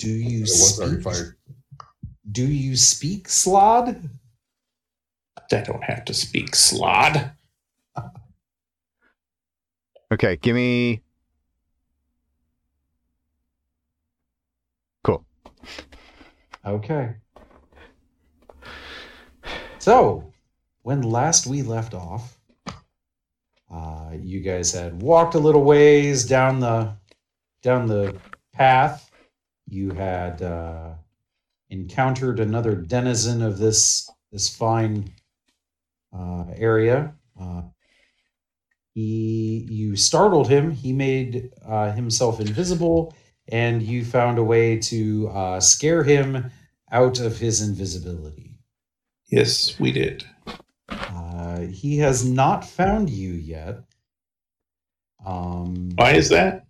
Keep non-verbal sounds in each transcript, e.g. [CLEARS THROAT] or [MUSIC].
Do you It was already speak? fired. Do you speak Slaad? I don't have to speak slaad. Okay, give me. Cool. Okay. So, when last we left off, uh, you guys had walked a little ways down the down the path. You had uh, encountered another denizen of this this fine uh, area. Uh, he, you startled him. He made uh, himself invisible, and you found a way to uh, scare him out of his invisibility. Yes, we did. Uh, he has not found you yet. Um, Why is that?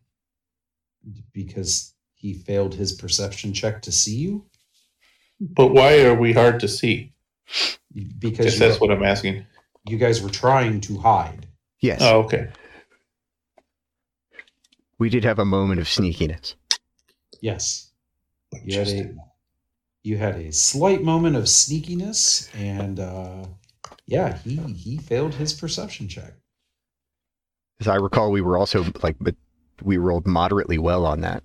because he failed his perception check to see you. But why are we hard to see? Because Guess you, that's what I'm asking. you guys were trying to hide. Yes, Oh, okay. we did have a moment of sneakiness. Yes, you had a you had a slight moment of sneakiness, and uh, yeah, he he failed his perception check. As I recall, we were also like, but we rolled moderately well on that.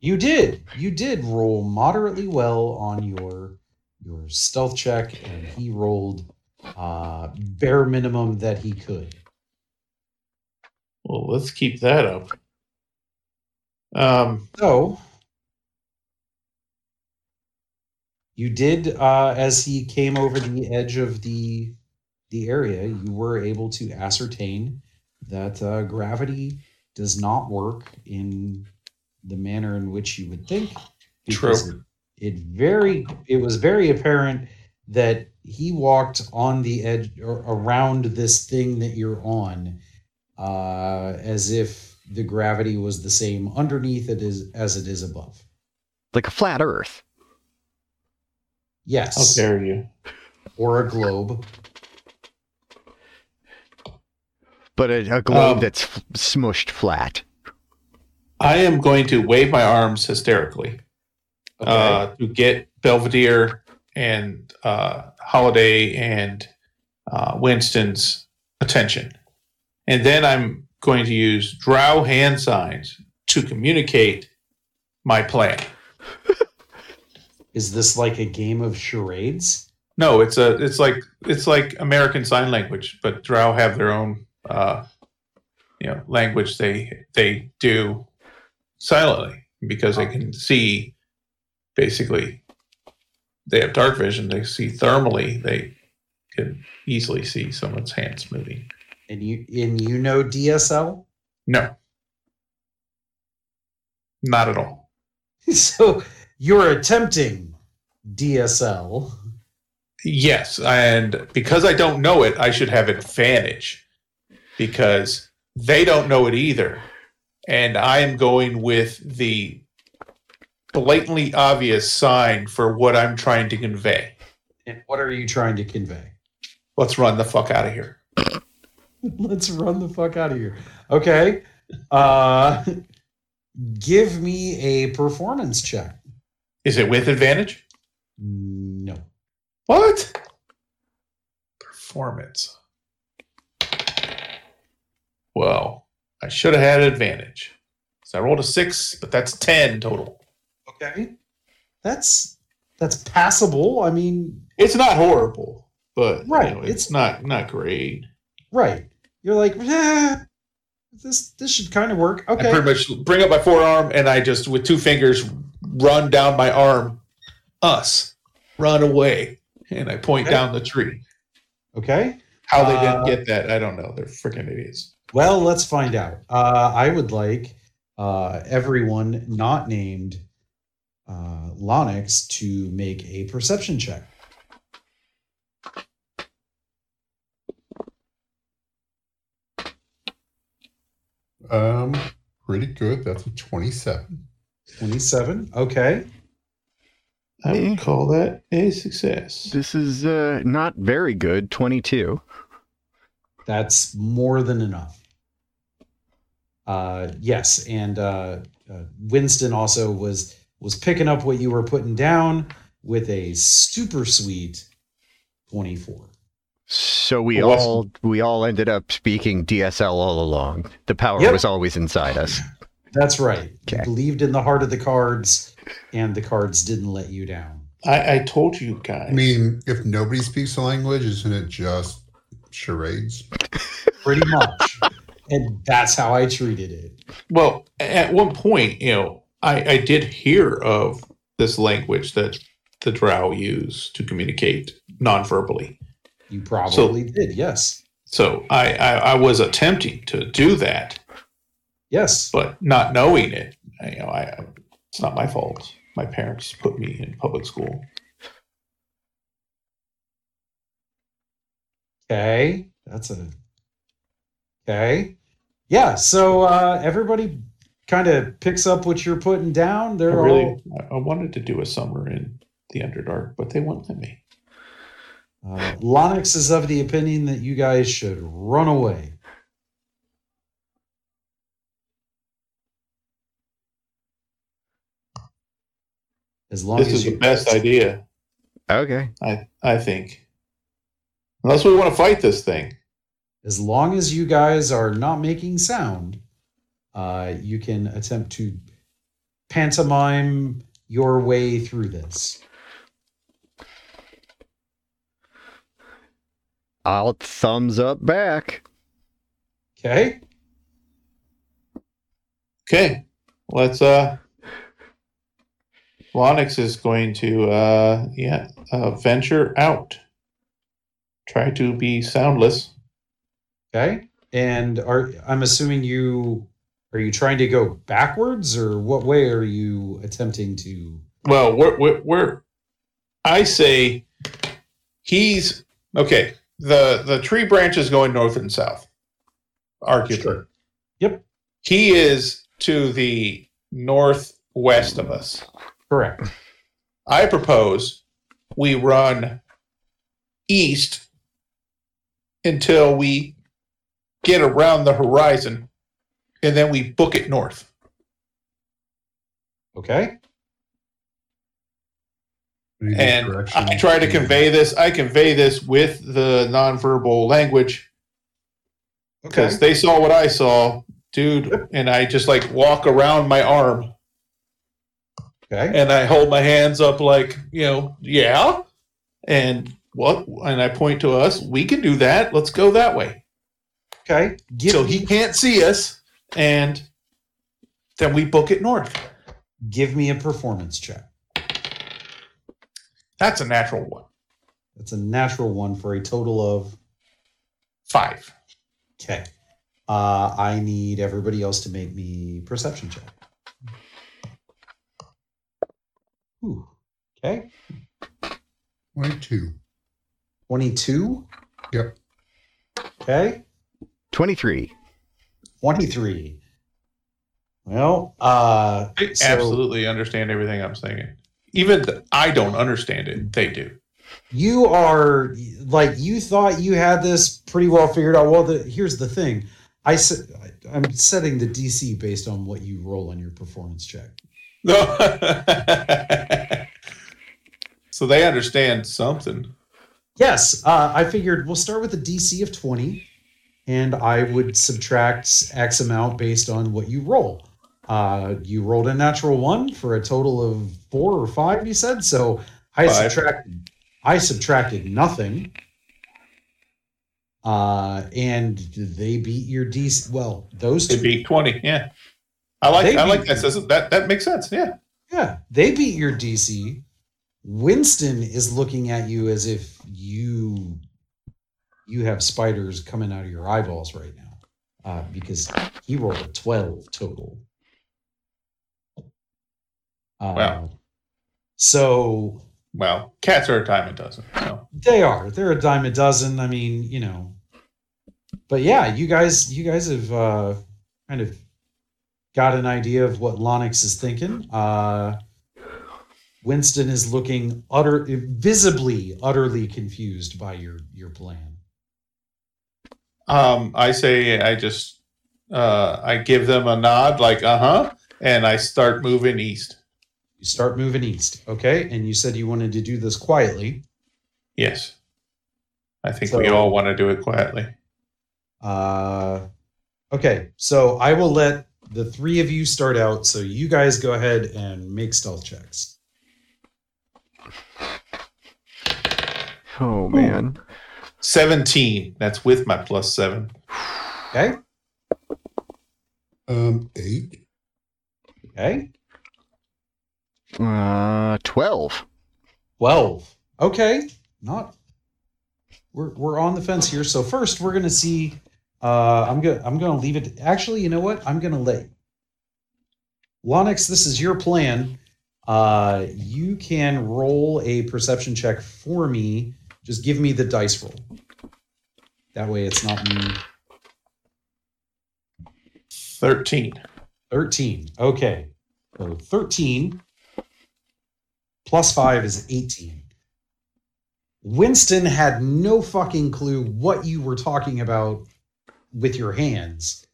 You did. You did roll moderately well on your your stealth check, and he rolled uh, bare minimum that he could. Well, let's keep that up. Um, So you did, uh, as he came over the edge of the the area, you were able to ascertain that uh, gravity does not work in the manner in which you would think. because True. It, it very it was very apparent that he walked on the edge or around this thing that you're on, uh, as if the gravity was the same underneath it is as it is above. Like a flat Earth. Yes. how Yes, dare you? or a globe. But a, a globe Um, that's f- smushed flat. I am going to wave my arms hysterically Okay. uh, to get Belvedere and uh, Holiday and uh, Winston's attention. And then I'm going to use drow hand signs to communicate my plan. [LAUGHS] is this like a game of charades? No, it's a it's like it's like American Sign Language, but Drow have their own uh, you know language they they do silently because they can see basically they have dark vision. They see thermally. They can easily see someone's hands moving. And you and you know DSL? No, not at all. [LAUGHS] so you're attempting DSL. Yes, and because I don't know it, I should have advantage because they don't know it either. And I am going with the blatantly obvious sign for what I'm trying to convey. And what are you trying to convey? Let's run the fuck out of here. [LAUGHS] Let's run the fuck out of here. Okay. Uh give me a performance check. Is it with advantage? No. What? Performance. Well, I should have had an advantage. So I rolled a six, but that's 10 total. Okay. That's that's passable. I mean, It's not horrible, but you Right, know, it's- it's not not great. right. You're like, eh, this this should kind of work. I Okay. pretty much bring up my forearm and I just with two fingers run down my arm. Us, run away, and I point Okay. down the tree. Okay. How they Uh, didn't get that, I don't know. They're freaking idiots. Well, let's find out. Uh, I would like uh, everyone not named uh, Lonix to make a perception check. Um, pretty good. That's a 27. 27. Okay. I would call that a success. This is uh, not very good. 22. That's more than enough. Uh, yes. And uh, uh, Winston also was was picking up what you were putting down with a super sweet 24. So we What's- all we all ended up speaking DSL all along. The power Yep. was always inside us. That's right. Okay. Believed in the heart of the cards, and the cards didn't let you down. I, I told you guys. I mean, if nobody speaks the language, isn't it just charades? Pretty much. and that's how I treated it. Well, at one point, you know, I, I did hear of this language that the Drow use to communicate non-verbally. You probably did. Yes. So I, I, I was attempting to do that, Yes. but not knowing it. You know, I it's not my fault. My parents put me in public school. Okay. That's a. Okay. Yeah. So uh, everybody kind of picks up what you're putting down. I They're really all. I, I wanted to do a summer in the Underdark, but they won't let me. Uh, Lonix is of the opinion that you guys should run away. As long This as is you the best idea, Okay. I I think. Unless we want to fight this thing. As long as you guys are not making sound, uh, you can attempt to pantomime your way through this. I'll thumbs up back. Okay. Okay, let's. uh Lonix is going to, uh yeah, uh, venture out. Try to be soundless. Okay. And are I'm assuming you are you trying to go backwards or what way are you attempting to Well, we're we're, we're I say he's okay. The the tree branch is going north and south. Arguably. Sure. Yep. He is to the northwest of us. correct? I propose we run east until we get around the horizon and then we book it north. Okay. And. I try to convey this. I convey this with the nonverbal language Okay. because they saw what I saw, dude. And I just like walk around my arm Okay. and I hold my hands up like, you know, yeah. And what? And I point to us. We can do that. Let's go that way. Okay. Give so me, he can't see us, and then we book it north. give me a performance check. That's a natural one. That's a natural one for a total of Five. okay. Uh, I need everybody else to make me perception check. Ooh. Okay. 22. 22. Yep. Okay. 23. 23. Well, uh, I so absolutely understand everything I'm saying. Even th- I don't understand it. They do. you are like you thought you had this pretty well figured out. Well, the, here's the thing. I se- I'm setting the DC based on what you roll on your performance check. No. [LAUGHS] so they understand something. Yes, uh, I figured we'll start with a DC of 20, and I would subtract X amount based on what you roll. Uh, you rolled a natural one for a total of four or five, you said. So I Five. subtracted I subtracted nothing. Uh, and they beat your DC. Well, those They two, beat twenty. Yeah, I like. They I like that. Says- That that makes sense. Yeah. yeah, they beat your DC. Winston is looking at you as if you you have spiders coming out of your eyeballs right now, uh, because he rolled a twelve total. Uh, Wow. So Well, cats are a dime a dozen. So. they are. They're a dime a dozen. I mean, you know. But yeah, you guys, you guys have uh, kind of got an idea of what Lonix is thinking. Uh, Winston is looking utter, visibly, utterly confused by your your plan. Um, I say I just uh, I give them a nod, like uh huh, and I start moving east. You start moving east. Okay. And you said you wanted to do this quietly. Yes. I think we all want to do it quietly. Uh, okay. So I will let the three of you start out. So you guys go ahead and make stealth checks. Oh man. 17. That's with my plus seven. Okay. Um, eight. Okay. Uh, twelve. 12. Okay. Not we're we're on the fence here. So first we're gonna see uh I'm gonna I'm gonna leave it actually, you know what? I'm gonna let Lonix, this is your plan. Uh you can roll a perception check for me. Just give me the dice roll. That way it's not me. 13. 13. Okay. So 13 plus 5 is 18. Winston had no fucking clue what you were talking about with your hands.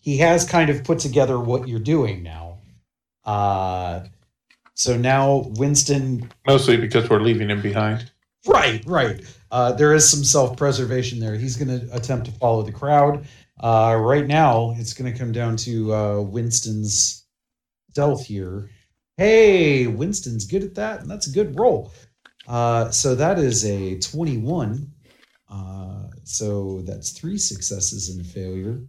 He has kind of put together what you're doing now. Uh so now Winston Mostly because we're leaving him behind. Right, right. Uh, there is some self preservation there. He's going to attempt to follow the crowd. Uh, right now, it's going to come down to uh, Winston's stealth here. Hey, Winston's good at that, and that's a good roll. Uh, so that is a 21. Uh, so that's three successes and a failure.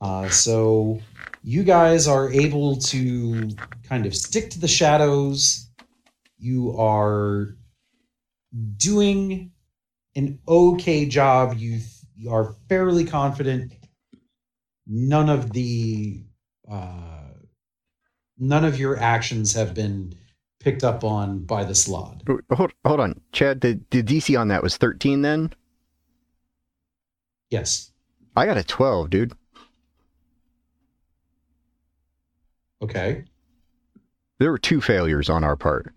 Uh, so you guys are able to kind of stick to the shadows. You are doing an okay job. You, you are fairly confident. None of the uh, none of your actions have been picked up on by the slaad. Hold, hold on, Chad. The, the DC on that was thirteen. Then Yes. I got a twelve, dude. Okay. There were two failures on our part.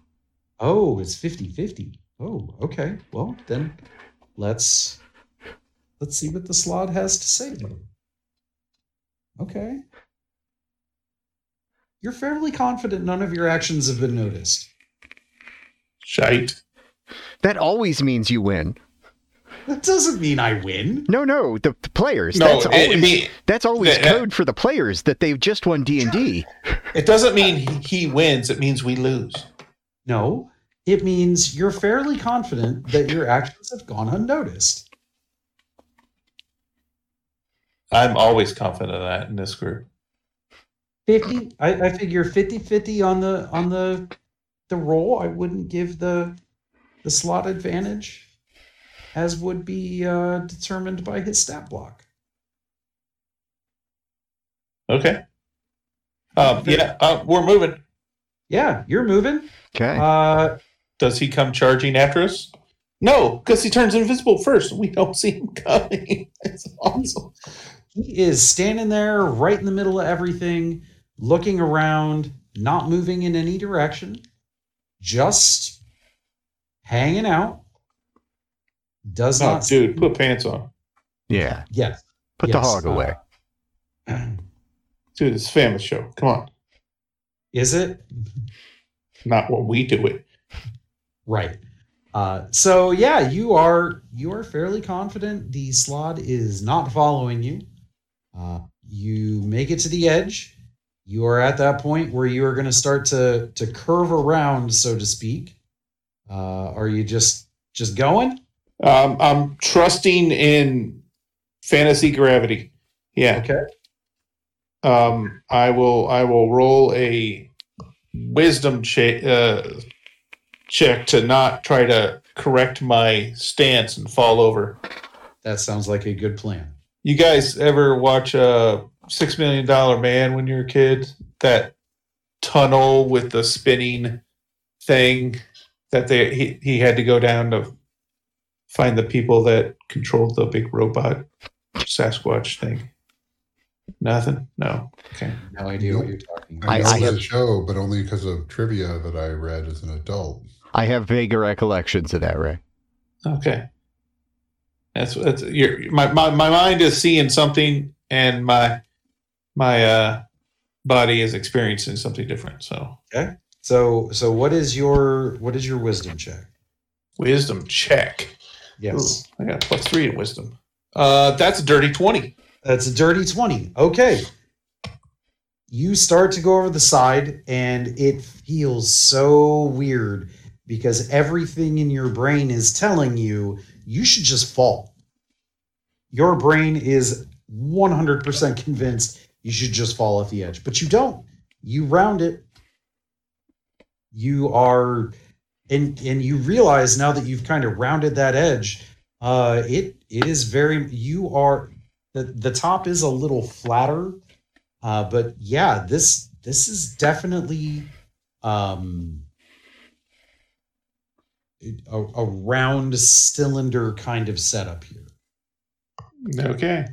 Oh, it's 50-50. Oh, okay. Well, then let's let's see what the slaad has to say. Okay. You're fairly confident none of your actions have been noticed. Shite. That always means you win. That doesn't mean I win. No, no, the, the players. No, that's it, always it, mean, that's always the- code for the players that they've just won D and D. it doesn't mean he, he wins. It means we lose. No, it means you're fairly confident that your [LAUGHS] actions have gone unnoticed. I'm always confident of that in this group. 50 I, I figure 50 50 on the on the the roll. I wouldn't give the the slaad advantage as would be uh, determined by his stat block. Okay. Um, yeah, uh, we're moving. Yeah, you're moving. Okay. Uh, Does he come charging after us? No, because he turns invisible first. We don't see him coming. [LAUGHS] It's awesome. he is standing there right in the middle of everything, looking around, not moving in any direction, just hanging out. Does Oh, not dude, put pants on. yeah. Yes. Put the yes, hog away. uh, Dude, it's a family show. Come on. is it? Not when we do it. Right. Uh, so yeah, you are you are fairly confident the slaad is not following you. Uh, you make it to the edge. You are at that point where you are going to start to to curve around, so to speak. Uh, are you just just going? Um, I'm trusting in fantasy gravity. Yeah. Okay. Um, I will. I will roll a wisdom check. Uh, check to not try to correct my stance and fall over. That sounds like a good plan. You guys ever watch a Six Million Dollar Man when you were a kid? That tunnel with the spinning thing that they he, he had to go down to find the people that controlled the big robot Sasquatch thing. Nothing. No. Okay. No idea what you're talking I about. I- know I that have- show, but only because of trivia that I read as an adult. I have vague recollections of that, Ray. Okay. That's that's your my, my my mind is seeing something and my my uh body is experiencing something different. So Okay. So so what is your what is your wisdom check? Wisdom check. Yes. Ooh, I got a plus three in wisdom. Uh, that's a dirty twenty. That's a dirty 20. Okay. You start to go over the side, and it feels so weird because everything in your brain is telling you you should just fall. Your brain is 100% convinced you should just fall off the edge, but you don't. You round it. You are, and and you realize now that you've kind of rounded that edge. Uh, it it is very. You are the the top is a little flatter uh but yeah this this is definitely um a, a round cylinder kind of setup here Okay.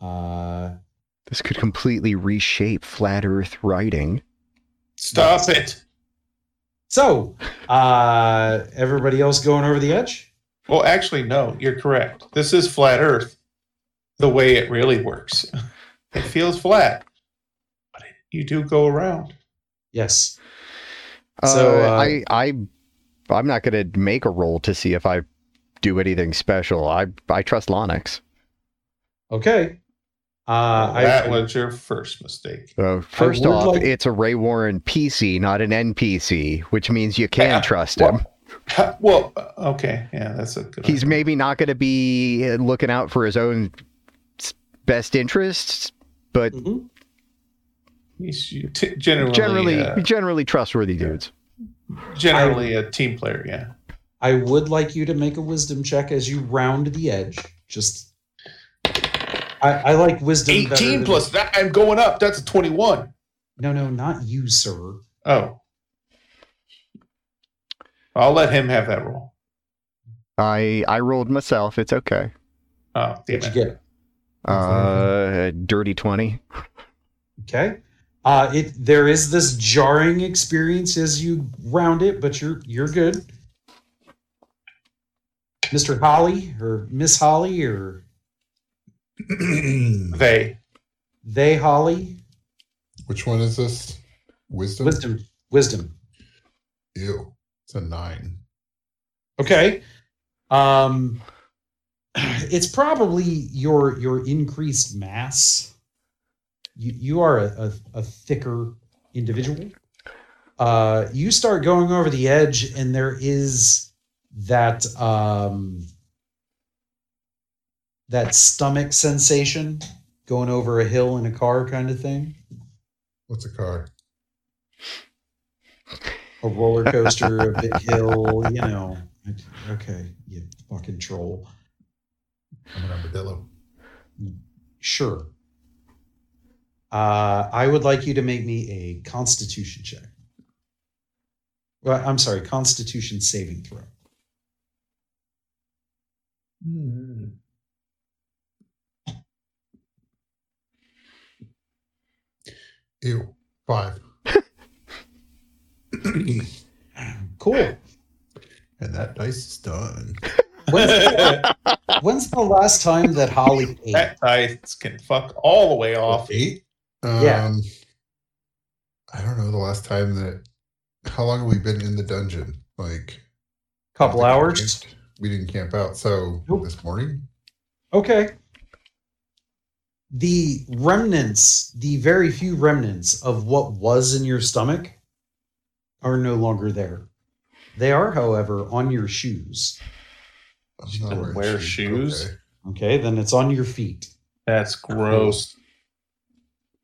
uh This could completely reshape flat Earth writing. Stop it. so uh everybody else going over the edge Well, actually, no. You're correct. This is flat Earth. The way it really works. It feels flat, but it, you do go around. yes Uh, So, uh, I I I'm not going to make a roll to see if I do anything special. I I trust Lonix. okay uh I, that was your first mistake. So first off, like- it's a Ray Warren PC, not an NPC, which means you can Yeah, trust well, him. Ha- Well, uh, okay, yeah, that's a good. He's idea. maybe not going to be looking out for his own best interests, but Mhm. He's t- generally generally uh, generally trustworthy dudes. Generally a team player. Yeah. I would like you to make a wisdom check as you round the edge just I, I like wisdom Eighteen than- plus that. I'm going up. That's a twenty-one. no no not you sir Oh. I'll let him have that roll. I I rolled myself. It's okay. Oh, damn What'd you it. get? Uh, dirty twenty. Okay. Uh, it there is this jarring experience as you round it, but you're you're good. Mr. Holly or Miss Holly or [CLEARS THROAT] They. they Holly? Which one is this? Wisdom? Wisdom. Wisdom. Ew. It's a nine. Okay. Um [CLEARS THROAT] it's probably your your increased mass. You you are a, a, a thicker individual. Uh you start going over the edge and there is that um that stomach sensation going over a hill in a car kind of thing. What's a car? A roller coaster, a big hill, you know. Okay, you fucking troll. I'm an armadillo. Sure. Uh, I would like you to make me a Constitution check. Well, I'm sorry, Constitution saving throw. Ew. Five. [LAUGHS] Cool. And that dice is done. [LAUGHS] When's the, when's the last time that Holly ate? that dice can fuck all the way off. Eight? Um, Yeah. I don't know the last time that. How long have we been in the dungeon? Like. Couple I we hours. camped- We didn't camp out. So Nope. this morning? Okay. The remnants, the very few remnants of what was in your stomach are no longer there. They are, however, on your shoes. I'm She not wear shoes? Okay. Okay, then it's on your feet. That's gross.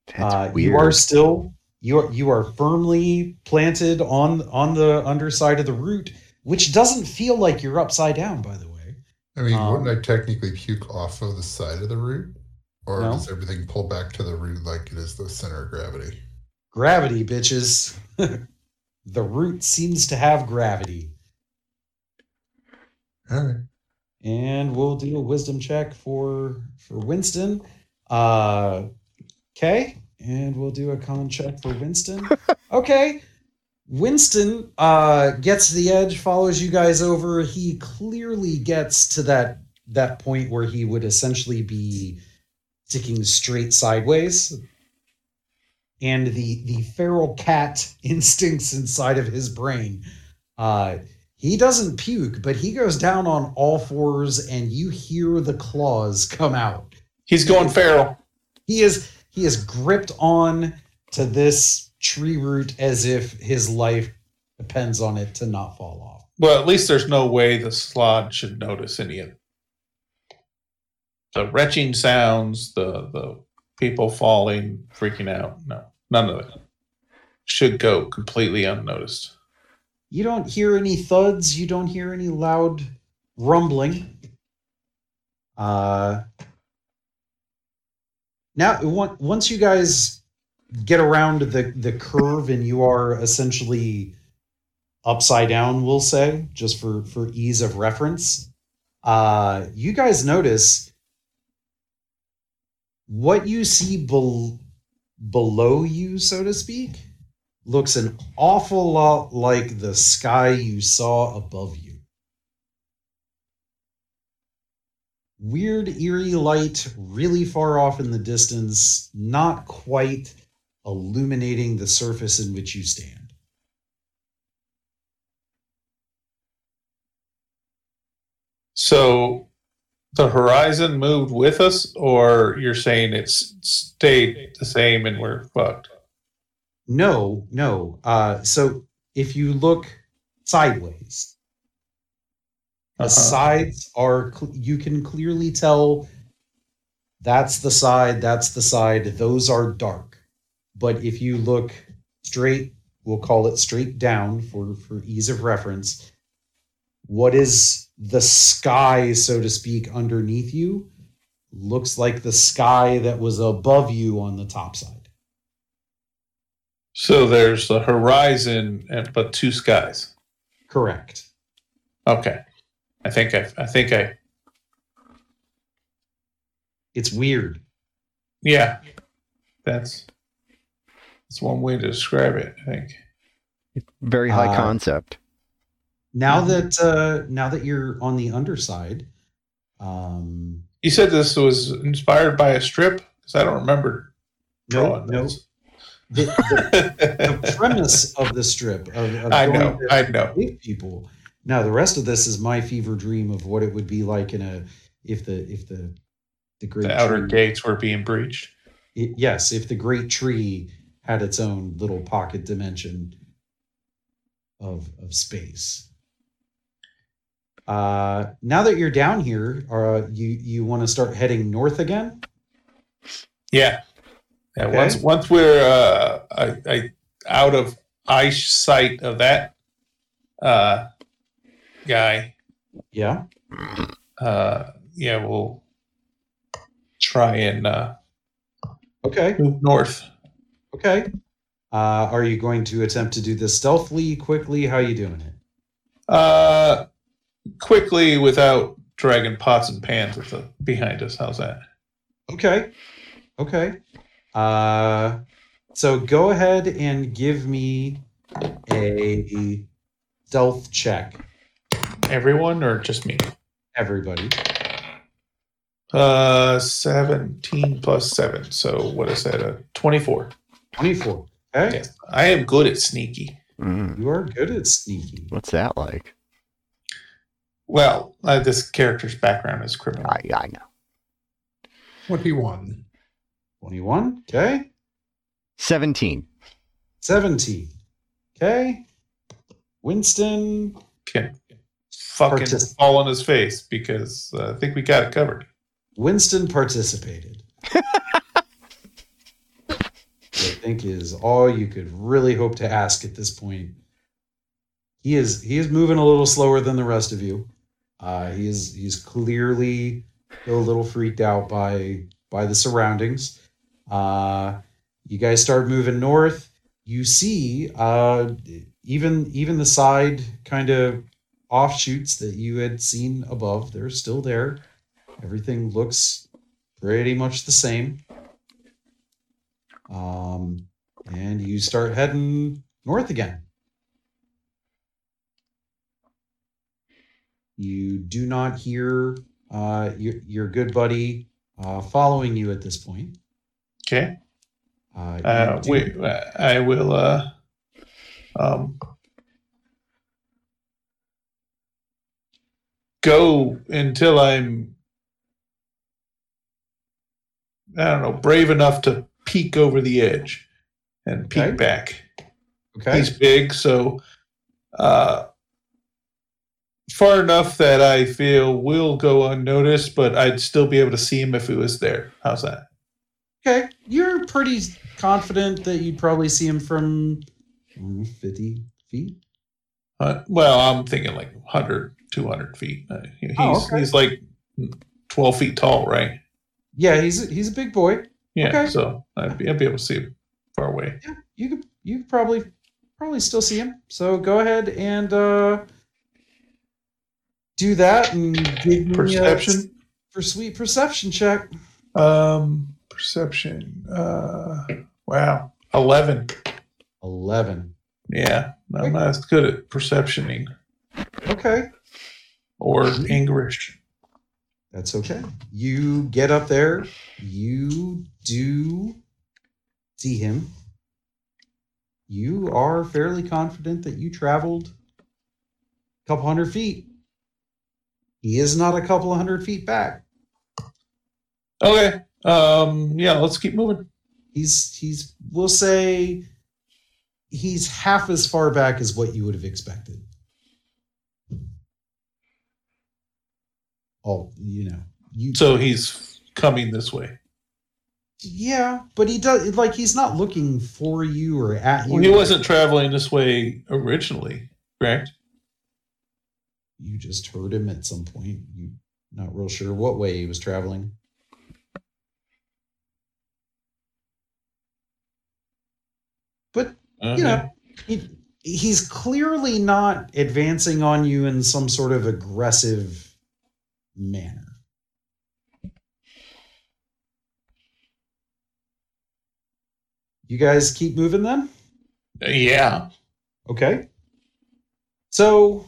That's uh, weird. You are still you are you are firmly planted on on the underside of the root, which doesn't feel like you're upside down, by the way. I mean, Um, wouldn't I technically puke off of the side of the root? Or No. does everything pull back to the root like it is the center of gravity? Gravity, bitches. [LAUGHS] the root seems to have gravity. All right. And we'll do a wisdom check for for Winston. Uh okay. And we'll do a con check for Winston. [LAUGHS] okay. Winston uh gets the edge, follows you guys over. He clearly gets to that that point where he would essentially be sticking straight sideways. and the the feral cat [LAUGHS] instincts inside of his brain. Uh, he doesn't puke, but he goes down on all fours, and you hear the claws come out. He's going feral. He is he is gripped on to this tree root as if his life depends on it to not fall off. Well, at least there's no way the slaad should notice any of it. The retching sounds, the the people falling, freaking out. No, none of it should go completely unnoticed. You don't hear any thuds. You don't hear any loud rumbling. Uh, now, once you guys get around the the curve and you are essentially upside down, we'll say, just for for ease of reference, uh, you guys notice what you see bel- below you, so to speak looks an awful lot like the sky you saw above you. Weird, eerie light really far off in the distance, not quite illuminating the surface in which you stand. So the horizon moved with us, or you're saying it's stayed the same and we're fucked? No, no. Uh, so if you look sideways, the Uh-huh. sides are you can clearly tell that's the side that's the side those are dark but if you look straight we'll call it straight down for for ease of reference what is the sky so to speak underneath you looks like the sky that was above you on the top side So there's the horizon, and but two skies. correct Okay, I think I, I think I, it's weird yeah, that's that's one way to describe it. I think. Very high Uh, concept. now that uh now that you're on the underside um You said this was inspired by a strip, because I don't remember no drawing no this. the, the, the [LAUGHS] premise of the strip of, of I going know, to I know. save people now the rest of this is my fever dream of what it would be like in a if the if the the great The outer tree- gates were being breached. it- yes if the great tree had its own little pocket dimension of of space uh now that you're down here uh you you want to start heading north again Yeah. Yeah. Okay. Once once we're uh, I, I out of eyesight of that uh, guy, yeah. Uh, yeah, we'll try and uh, okay. move north. okay. Uh are you going to attempt to do this stealthily quickly? How are you doing it? Uh, quickly without dragging pots and pans with the behind us. How's that? okay. Okay. Uh so go ahead and give me a stealth check Everyone or just me? everybody Uh, seventeen plus seven. So what is that? A twenty-four. 24 okay Yes, I am good at sneaky. Mm, you are good at sneaky what's that like? Well, uh, this character's background is criminal. I, I know. 21. 21 okay 17. 17 okay winston Can fucking Partic- fall on his face because uh, I think we got it covered. winston participated [LAUGHS] I think is all you could really hope to ask at this point. He is he is moving a little slower than the rest of you. Uh, he is he's clearly a little freaked out by by the surroundings. Uh, you guys start moving north. You see uh, even even the side kind of offshoots that you had seen above. They're still there. Everything looks pretty much the same. Um, and you start heading north again. You do not hear uh, your, your good buddy uh, following you at this point. Okay. Uh, Uh, do- we, I will. Uh, um, go until I'm. I don't know, brave enough to peek over the edge and peek Okay. back. okay. He's big, so uh, far enough that I feel will go unnoticed, but I'd still be able to see him if he was there. How's that? Okay, you're pretty confident that you'd probably see him from mm, 50 feet. Uh, well, I'm thinking like 100, 200 feet. Uh, he's Oh, okay. he's like 12 feet tall, right? Yeah, he's a, he's a big boy. Yeah, Okay. so I'd be, I'd be able to see him far away. Yeah, you could you could probably probably still see him. So go ahead and uh, do that and give me a Perception? for sweet perception check. Um, perception. Uh, wow, 11. Eleven. Yeah, I'm not as good at perceptioning Okay, or English. that's okay. You get up there. You do see him. You are fairly confident that you traveled a couple hundred feet. He is not a couple hundred feet back. Okay. Um, yeah, let's keep moving. He's he's we'll say he's half as far back as what you would have expected. Oh, you know, you So he's coming this way. yeah, but he does like he's not looking for you or at you. Well, he wasn't traveling this way originally, correct? You just heard him at some point. You not real sure what way he was traveling. But you uh-huh. know, he, he's clearly not advancing on you in some sort of aggressive manner. You guys keep moving then? Yeah. Okay. So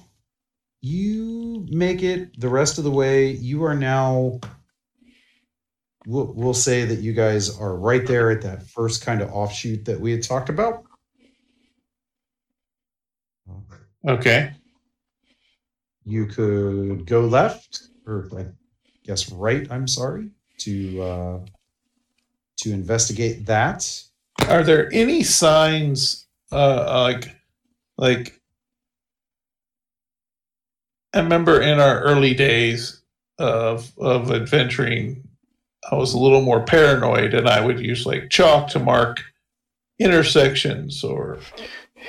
you make it the rest of the way. You are now. We'll, we'll say that you guys are right there at that first kind of offshoot that we had talked about. Okay. You could go left, or I guess right. I'm sorry to uh, to investigate that. Are there any signs, uh, like, like? I remember in our early days of of adventuring, I was a little more paranoid, and I would use like chalk to mark intersections or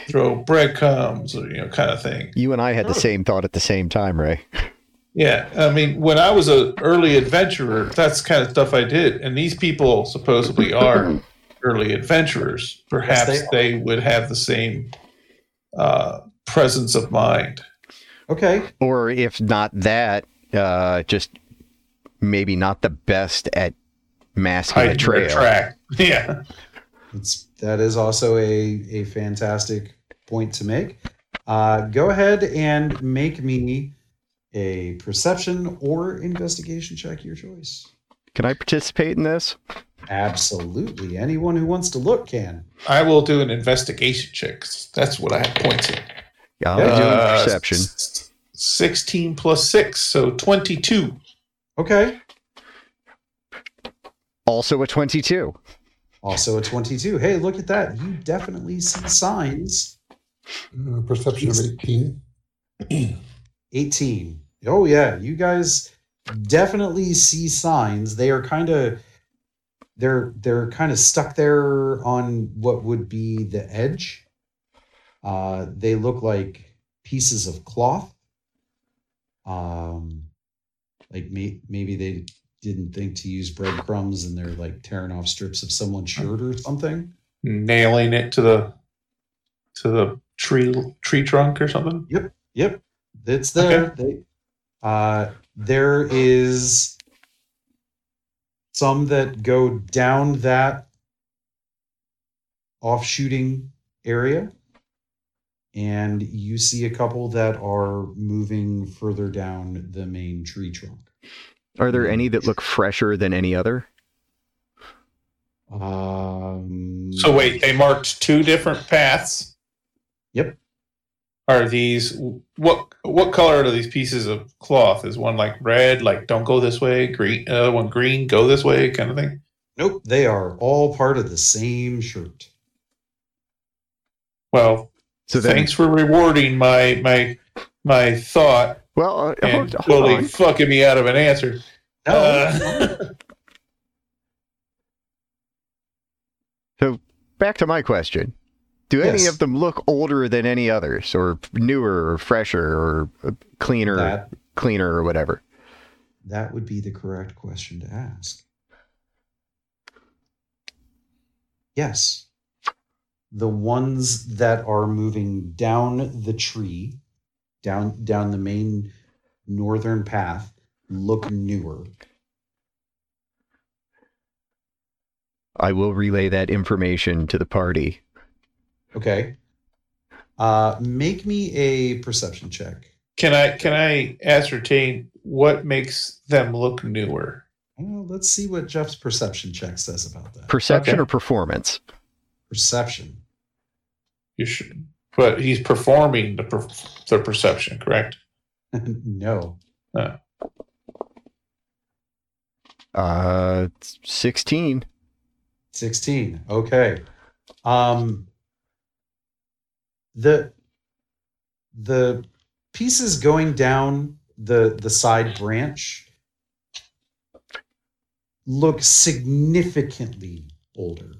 throw breadcrumbs or you know kind of thing. You and I had the same thought at the same time, Ray. [LAUGHS] Yeah, I mean, when I was an early adventurer, that's the kind of stuff I did. And these people supposedly are [CLEARS THROAT] early adventurers. Perhaps Yes, they, they would have the same uh, presence of mind. Okay. Or if not that, uh, just maybe not the best at masking a Hiding trail. track. [LAUGHS] Yeah. It's that is also a a fantastic point to make. Uh, go ahead and make me a perception or investigation check, your choice. Can I participate in this? Absolutely, anyone who wants to look can. I will do an investigation check. That's what I have points in. I'm Yeah. doing Uh, perception. s- 16 plus 6, so 22. Okay, Also a 22. also a twenty-two. Hey, look at that! You definitely see signs. Uh, perception of 18. 18. Oh, yeah. You guys definitely see signs. They are kind of. They're they're kind of stuck there on what would be the edge. Uh, they look like pieces of cloth. Um, like may, maybe they didn't think to use breadcrumbs and they're like tearing off strips of someone's shirt or something. Nailing it to the to the tree tree trunk or something. Yep, yep, it's there. They, uh, there is some that go down that off-shooting area, and you see a couple that are moving further down the main tree trunk. Are there any that look fresher than any other? Um, So wait, they marked two different paths. Yep. Are these what? What color are these pieces of cloth? Is one like red, like don't go this way? Green, uh, one green, go this way, kind of thing. Nope, they are all part of the same shirt. Well, So then, thanks for rewarding my my my thought well, uh, and hold, hold totally on. fucking me out of an answer. No, Uh, [LAUGHS] Back to my question. Do any Yes. of them look older than any others, or newer, or fresher, or uh, cleaner, that cleaner, or whatever? that would be the correct question to ask. Yes. The ones that are moving down the tree, down down the main northern path, look newer. I will relay that information to the party. Okay. Uh make me a perception check. can I can I ascertain what makes them look newer? Well, let's see what Jeff's perception check says about that. Perception Okay. or performance? Perception. You should, but he's performing the per, the perception, correct? [LAUGHS] no. Uh, sixteen. 16 okay um the the pieces going down the the side branch look significantly older.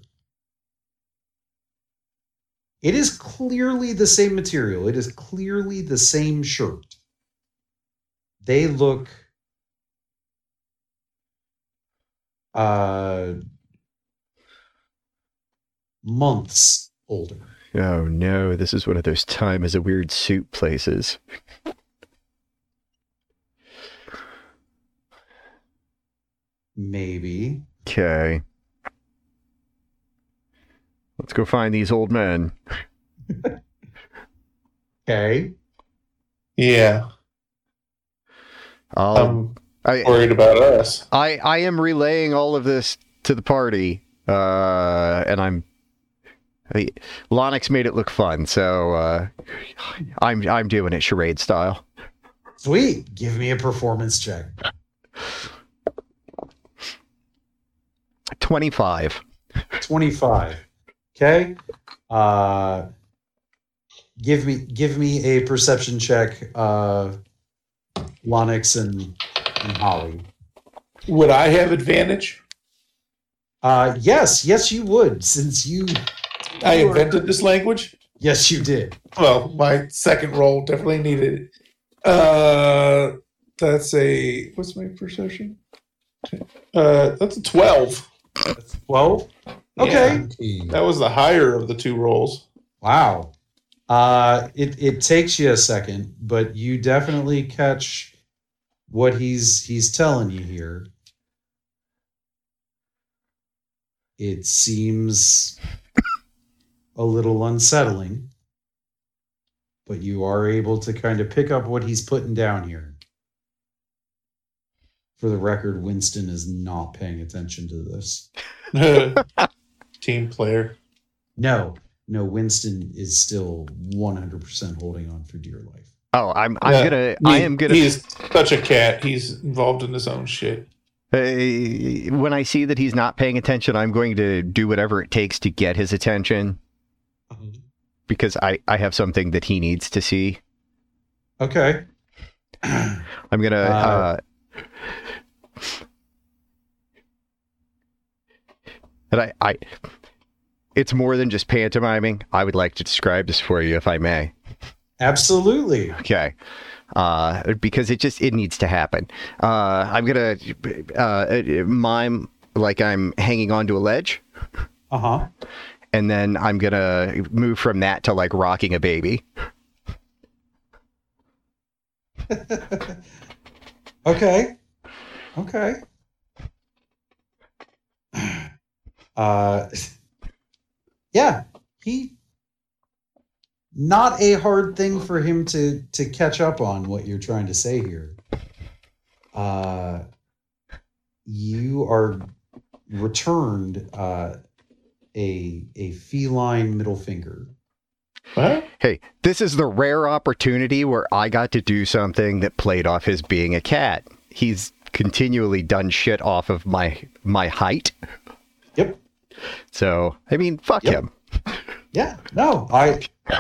It is clearly the same material. It is clearly the same shirt. They look uh months older. Oh no, this is one of those time as a weird suit places. Maybe. Okay. Let's go find these old men. [LAUGHS] Okay. Yeah, I'll, I'm I, worried about us. I I am relaying all of this to the party, uh, and I'm. I, Lonix made it look fun, so uh, I'm I'm doing it charade style. Sweet. Give me a performance check. Twenty five. 25. Okay. Uh give me give me a perception check, uh Lonix and, and Holly. Would I have advantage? Uh yes, yes you would, since you I invented this language. Yes, you did. Well, my second roll definitely needed it. Uh, that's a what's my perception? Uh, that's a twelve. That's 12. Okay. 19. That was the higher of the two rolls. Wow. Uh it it takes you a second, but you definitely catch what he's he's telling you here. It seems a little unsettling, but you are able to kind of pick up what he's putting down here. For the record, Winston is not paying attention to this. [LAUGHS] Team player. No, no, Winston is still 100% holding on for dear life. Oh, I'm I'm Yeah, gonna I am gonna He's such a cat. He's involved in his own shit. Uh, when I see that he's not paying attention, I'm going to do whatever it takes to get his attention because I, I have something that he needs to see. Okay. [CLEARS THROAT] I'm gonna. Uh, Uh, and I, I, it's more than just pantomiming. I would like to describe this for you, if I may. Absolutely. Okay. Uh, because it just it needs to happen. Uh, I'm gonna uh, mime like I'm hanging onto a ledge, Uh huh. And then I'm gonna move from that to like rocking a baby. [LAUGHS] okay. Okay. [SIGHS] Uh, yeah, he. Not a hard thing for him to to catch up on what you're trying to say here. Uh, you are returned uh, a a feline middle finger. What? Hey, this is the rare opportunity where I got to do something that played off his being a cat. He's continually done shit off of my my height. Yep. So, I mean, fuck Yep. him. [LAUGHS] Yeah. No, I [LAUGHS]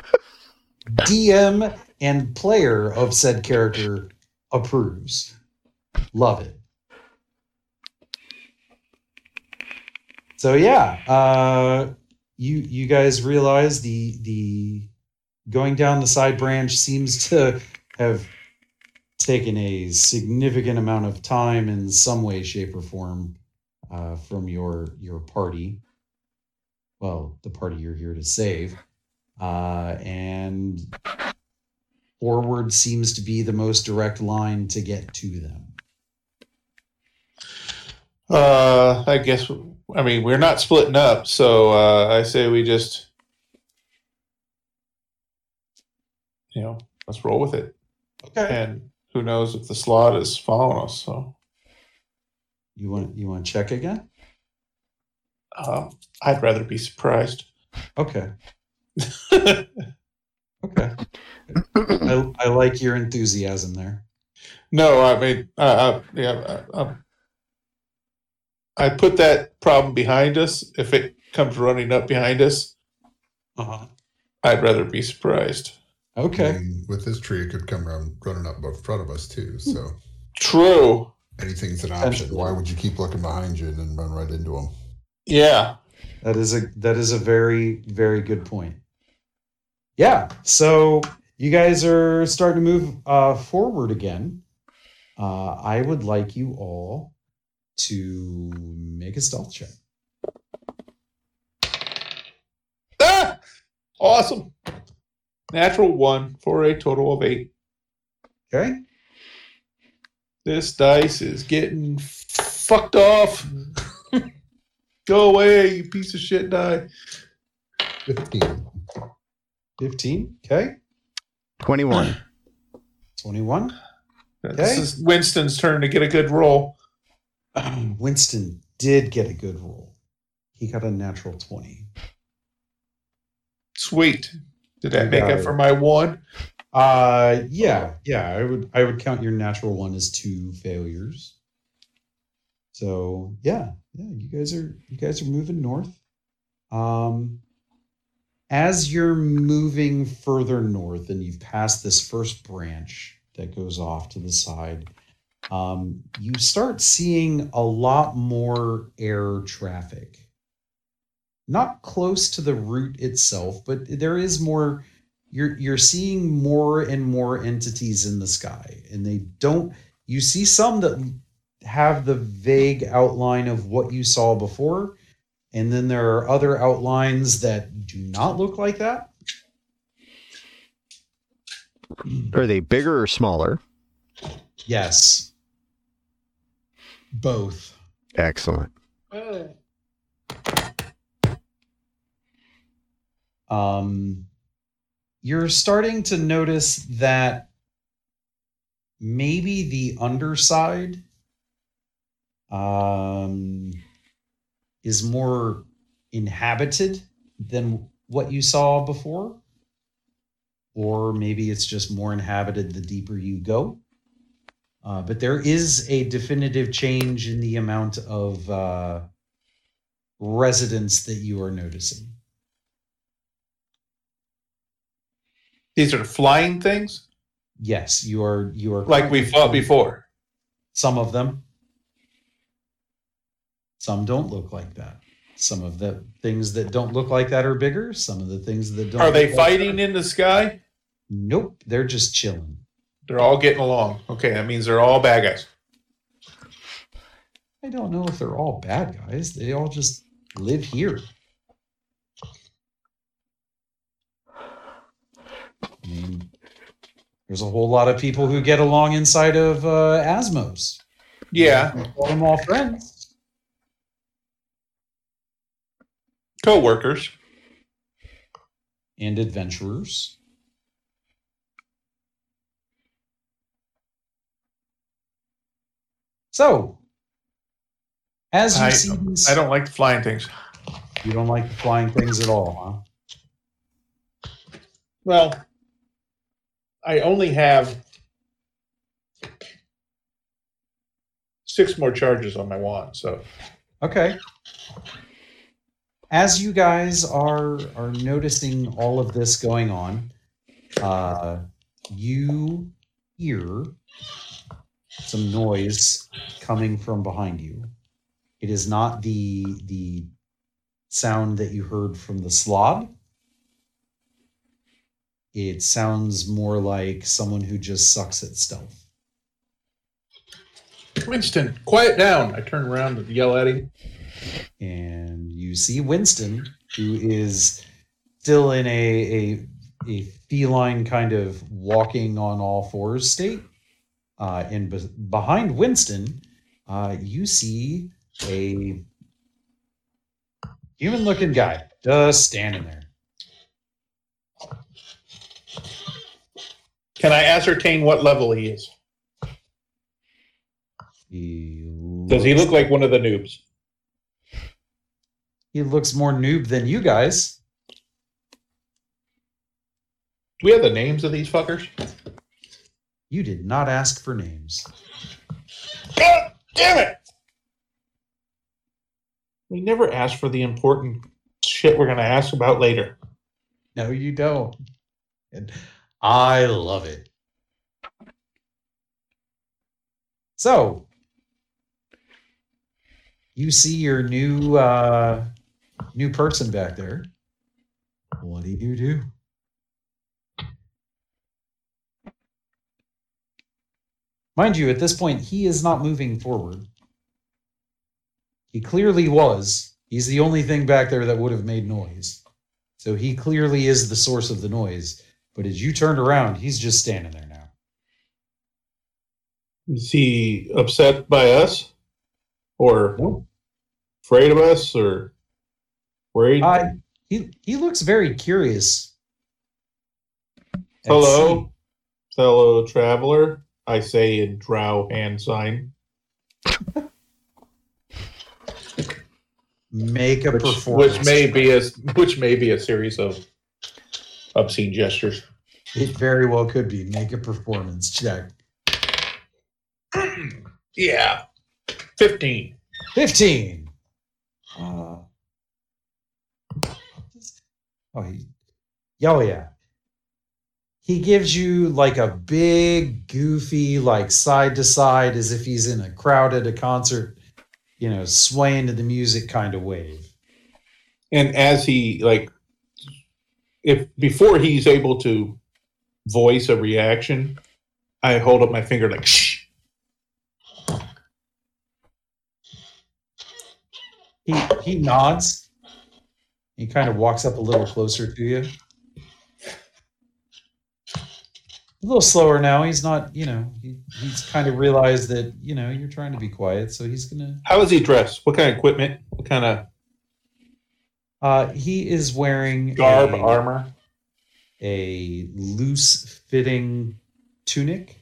DM and player of said character approves. Love it. So yeah, uh you you guys realize the the going down the side branch seems [LAUGHS] to have taken a significant amount of time in some way shape or form uh, from your your party well the party you're here to save uh, and forward seems to be the most direct line to get to them Uh, I guess. I mean, we're not splitting up, so uh, I say we just, you know, let's roll with it. okay And who knows if the slaad is following us? So you want you want to check again um, I'd rather be surprised. okay [LAUGHS] okay I, I like your enthusiasm there no, I mean, uh, uh, yeah, uh, um, I put that problem behind us. If it comes running up behind us, uh-huh. I'd rather be surprised. I okay mean, with this tree, it could come around running up in front of us too. So True. anything's an option. Why would you keep looking behind you and then run right into them? Yeah. That is a that is a very very good point. Yeah. So you guys are starting to move uh, forward again. Uh, I would like you all to make a stealth check. Ah! Awesome. Natural one for a total of eight. Okay. This dice is getting fucked off. [LAUGHS] Go away, you piece of shit die. 15. Fifteen. Okay. 21. Twenty-one. This is Winston's turn to get a good roll. [CLEARS THROAT] Winston did get a good roll. He got a natural twenty. Sweet. Did that make up it. for my one? Uh yeah, yeah. I would I would count your natural one as two failures. So yeah, yeah, you guys are you guys are moving north. Um as you're moving further north and you've passed this first branch that goes off to the side, um, you start seeing a lot more air traffic. Not close to the route itself, but there is more you're you're seeing more and more entities in the sky and they don't you see some that have the vague outline of what you saw before and then there are other outlines that do not look like that Are they bigger or smaller? yes both Excellent. um, you're starting to notice that maybe the underside um, is more inhabited than what you saw before. Or maybe it's just more inhabited the deeper you go. Uh, but there is a definitive change in the amount of uh, residents that you are noticing. These are flying things Yes, you are. You are like we fought before. Some of them. Some don't look like that. Some of the things that don't look like that are bigger. Some of the things that don't. Are they fighting that- in the sky? Nope, they're just chilling. They're all getting along. Okay, that means they're all bad guys. I don't know if they're all bad guys. They all just live here. I mean, there's a whole lot of people who get along inside of uh, Asmos. Yeah, I call them all friends. co-workers. and adventurers. So, As you I- see these, I don't like the flying things. you don't like the flying things at all, huh? Well, I only have six more charges on my wand, so Okay. As you guys are are noticing all of this going on, uh, you hear some noise coming from behind you. It is not the the sound that you heard from the slaad. It sounds more like someone who just sucks at stealth. Winston, quiet down. I turn around and yell at him. and you see Winston, who is still in a a, a feline kind of walking on all fours state. Uh, and be- behind Winston, uh, you see a human-looking guy just standing there. Can I ascertain what level he is? He Does he look like one of the noobs? He looks more noob than you guys. Do we have the names of these fuckers? You did not ask for names. God damn it! We never asked for the important shit we're going to ask about later. No, you don't. And I love it. So, you see your new uh new person back there. What do you do? Mind you, at this point, he is not moving forward. He clearly was. He's the only thing back there that would have made noise. So he clearly is the source of the noise. But as you turned around, he's just standing there now. Is he upset by us? Or Nope. afraid of us? Or worried? Uh, he he looks very curious. Hello, fellow traveler. I say in drow hand sign. Make a Which, performance. which may be a which may be a series of obscene gestures. It very well could be. Make a performance check. yeah. Fifteen. 15. Uh, oh, he, oh, yeah. He gives you like a big, goofy, like side to side, as if he's in a crowd at a concert, you know, swaying to the music kind of wave. And as he like, if before he's able to voice a reaction, I hold up my finger like shh. He he nods. He kind of walks up a little closer to you. A little slower now. He's not, you know, he, he's kind of realized that, you know, you're trying to be quiet, so he's gonna. How is he dressed? What kind of equipment? What kind of Uh, he is wearing garb, a, armor? a loose fitting tunic,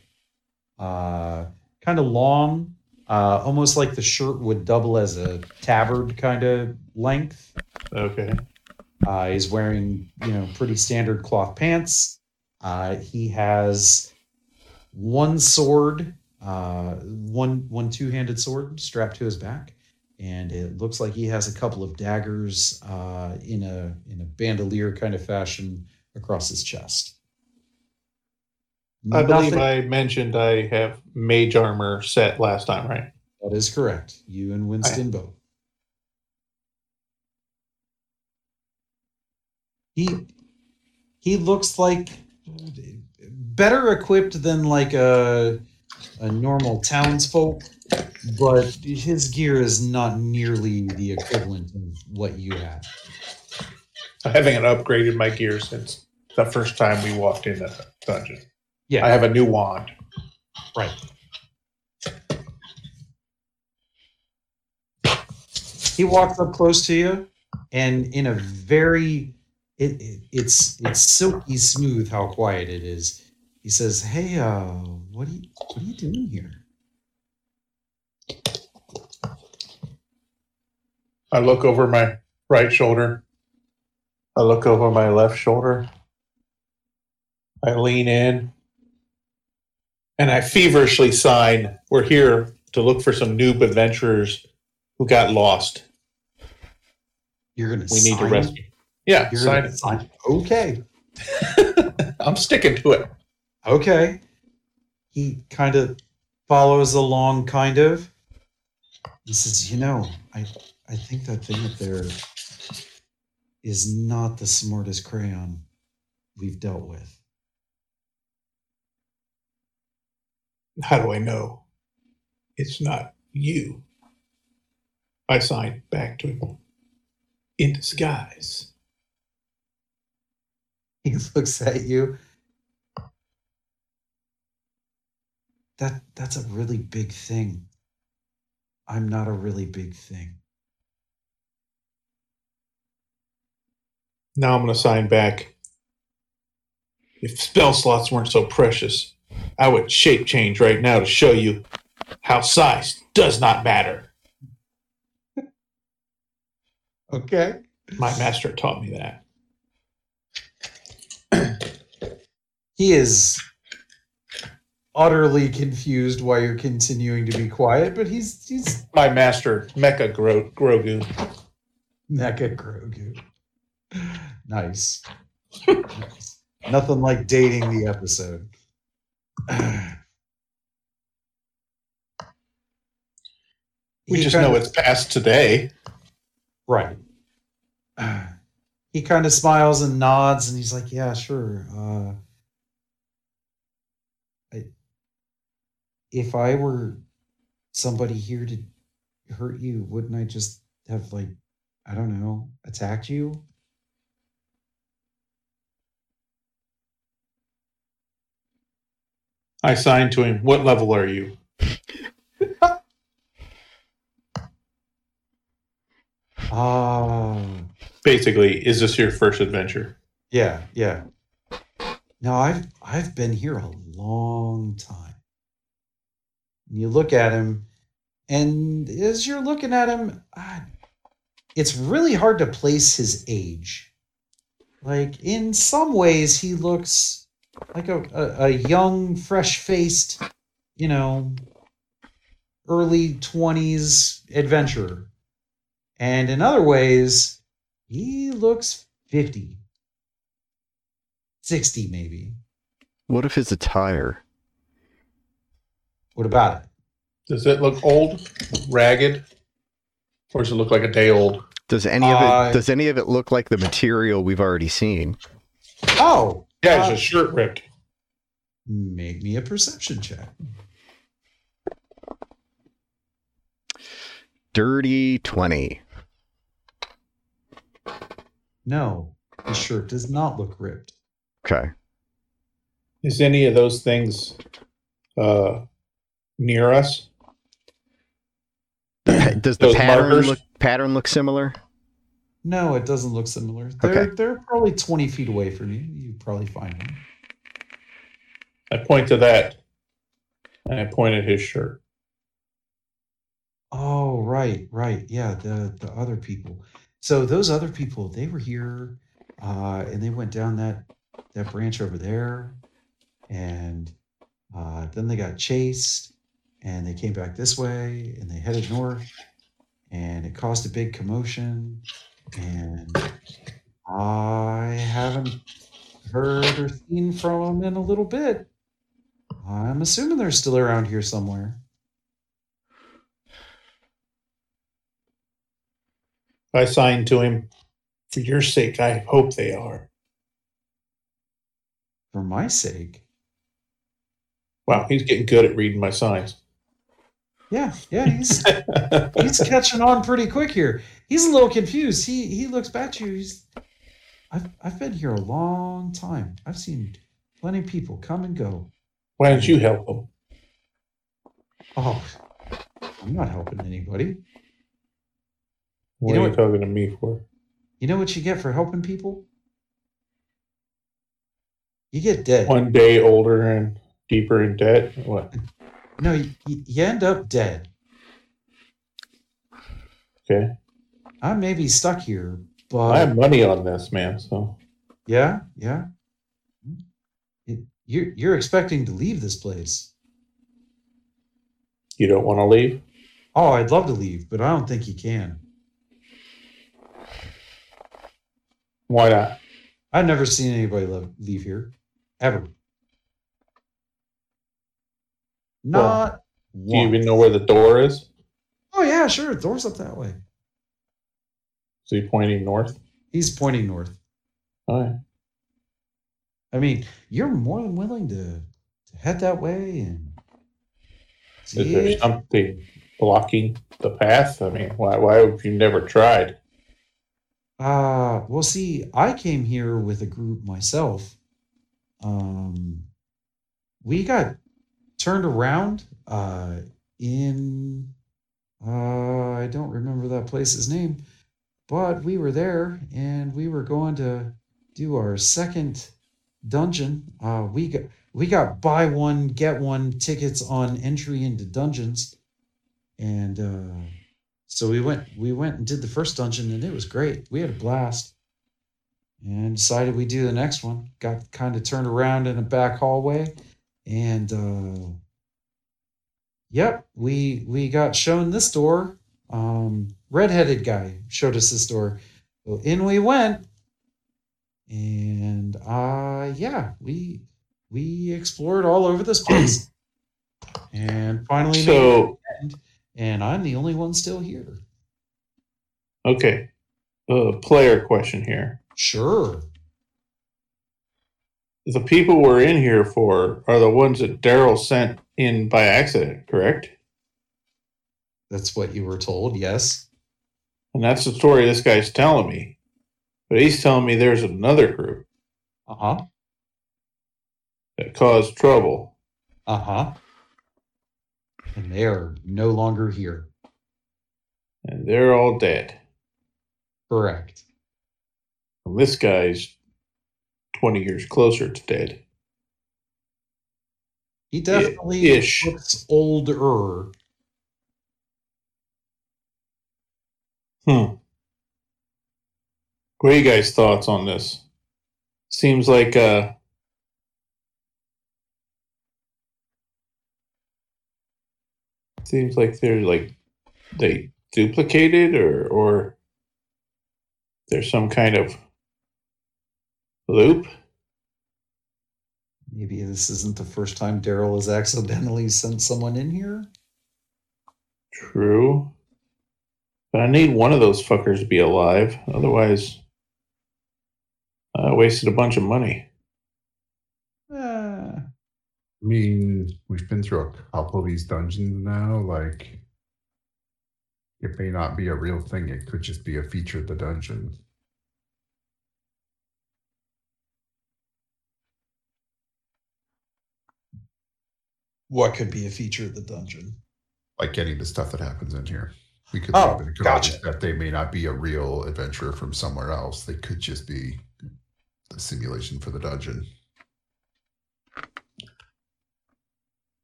uh, kind of long, uh, almost like the shirt would double as a tabard kind of length. Okay. Uh, he's wearing, you know, pretty standard cloth pants. Uh, he has one sword, uh, one one two handed sword strapped to his back, and it looks like he has a couple of daggers uh, in a in a bandolier kind of fashion across his chest. I believe I mentioned I have mage armor set last time, right? that is correct. You and Winston both. He he looks like better equipped than like a a normal townsfolk, but his gear is not nearly the equivalent of what you have. I haven't upgraded my gear since the first time we walked in the dungeon. Yeah, I have a new wand. right. He walks up close to you, and in a very it, it it's it's silky smooth how quiet it is. He says, "Hey, uh, what are you what are you doing here?" I look over my right shoulder. I look over my left shoulder. I lean in. And I feverishly sign, We're here to look for some noob adventurers who got lost. You're gonna. We need to rescue. Yeah, You're sign it. sign. Okay. [LAUGHS] I'm sticking to it. Okay. He kind of follows along, kind of. He says, "You know, I I think that thing up there is not the smartest crayon we've dealt with." How do I know it's not you? I sign back to him. In disguise. He [LAUGHS] looks at you. That that's a really big thing. I'm not a really big thing. Now I'm going to sign back. If spell slots weren't so precious, I would shape change right now to show you how size does not matter. [LAUGHS] Okay. My master taught me that. He is utterly confused why you're continuing to be quiet, but he's he's My master, Mecha Gro- Grogu. Mecha Grogu. Nice. Nice. [LAUGHS] Nothing like dating the episode. [SIGHS] We He just know it's past today. Right. [SIGHS] He kind of smiles and nods, and he's like, "Yeah, sure." Uh, I, if I were somebody here to hurt you, wouldn't I just have like, I don't know, attacked you? I signed to him. What level are you? [LAUGHS] Ah, Basically, is this your first adventure? yeah, yeah. No, I've I've been here a long time. And you look at him, and as you're looking at him, it's really hard to place his age. Like in some ways, he looks like a, a, a young, fresh-faced, you know, early twenties adventurer, and in other ways, he looks 50, 60 maybe. What if his attire? What about it? Does it look old, ragged, or does it look like a day old? Does any of Uh, it does any of it look like the material we've already seen? Oh, Yeah, Uh, a shirt ripped. make me a perception check. Dirty twenty. No, the shirt does not look ripped. Okay. Is any of those things uh, near us? [CLEARS THROAT] Does the pattern markers? look pattern look similar? No, it doesn't look similar. They're Okay. they're probably 20 feet away from you. You probably find them. I point to that, and I point at his shirt. Oh, right, right. Yeah, the the other people. So those other people, they were here, uh, and they went down that that branch over there, and uh, then they got chased, and they came back this way, and they headed north, and it caused a big commotion, and I haven't heard or seen from them in a little bit. I'm assuming they're still around here somewhere. I signed to him. For your sake, I hope they are. For my sake. Wow, he's getting good at reading my signs. Yeah, yeah, he's he's [LAUGHS] catching on pretty quick here. He's a little confused. He he looks back to you. He's I've I've been here a long time. I've seen plenty of people come and go. Why don't you help him? Oh, I'm not helping anybody. What You know are you what- talking to me for? You know what you get for helping people? You get dead. One day older and deeper in debt. What? No, you, you end up dead. Okay. I may be stuck here, but I have money on this, man. So yeah, yeah. You're you're expecting to leave this place. you don't want to leave? Oh, I'd love to leave, but I don't think you can. Why not? I've never seen anybody leave, leave here, ever. Not Do you even know where the door is? Oh yeah, sure. The Door's up that way. So you're pointing north. He's pointing north. All right. I mean, you're more than willing to, to head that way and Is there see. something blocking the path? I mean, why? Why have you never tried? Uh, well, see, I came here with a group myself. Um, we got turned around uh, in, uh, I don't remember that place's name, but we were there and we were going to do our second dungeon. Uh, we got we got buy one get one tickets on entry into dungeons, and uh, so we went we went and did the first dungeon and it was great. We had a blast. And decided we do the next one. Got kind of turned around in a back hallway and uh yep, we we got shown this door. Um redheaded guy showed us this door. So in we went. And uh yeah, we we explored all over this place. [CLEARS THROAT] and finally So it, and I'm the only one still here. okay, uh, player question here. Sure. The people we're in here for are the ones that Daryl sent in by accident, correct? That's what you were told, yes. And that's the story this guy's telling me. But he's telling me there's another group Uh-huh. that caused trouble. Uh-huh. And they are no longer here. and they're all dead. Correct. And this guy's 20 years closer to dead. He definitely ish. looks older. Hmm. What are you guys' thoughts on this? Seems like uh seems like they're like they duplicated or or there's some kind of loop. Maybe this isn't the first time Daryl has accidentally sent someone in here. True. But I need one of those fuckers to be alive. Otherwise, I wasted a bunch of money. Uh, I mean, we've been through a couple of these dungeons now. Like, it may not be a real thing. It could just be a feature of the dungeon. What could be a feature of the dungeon? Like getting the stuff that happens in here. We could Oh, leave it. It could gotcha. that they may not be a real adventurer from somewhere else. They could just be the simulation for the dungeon.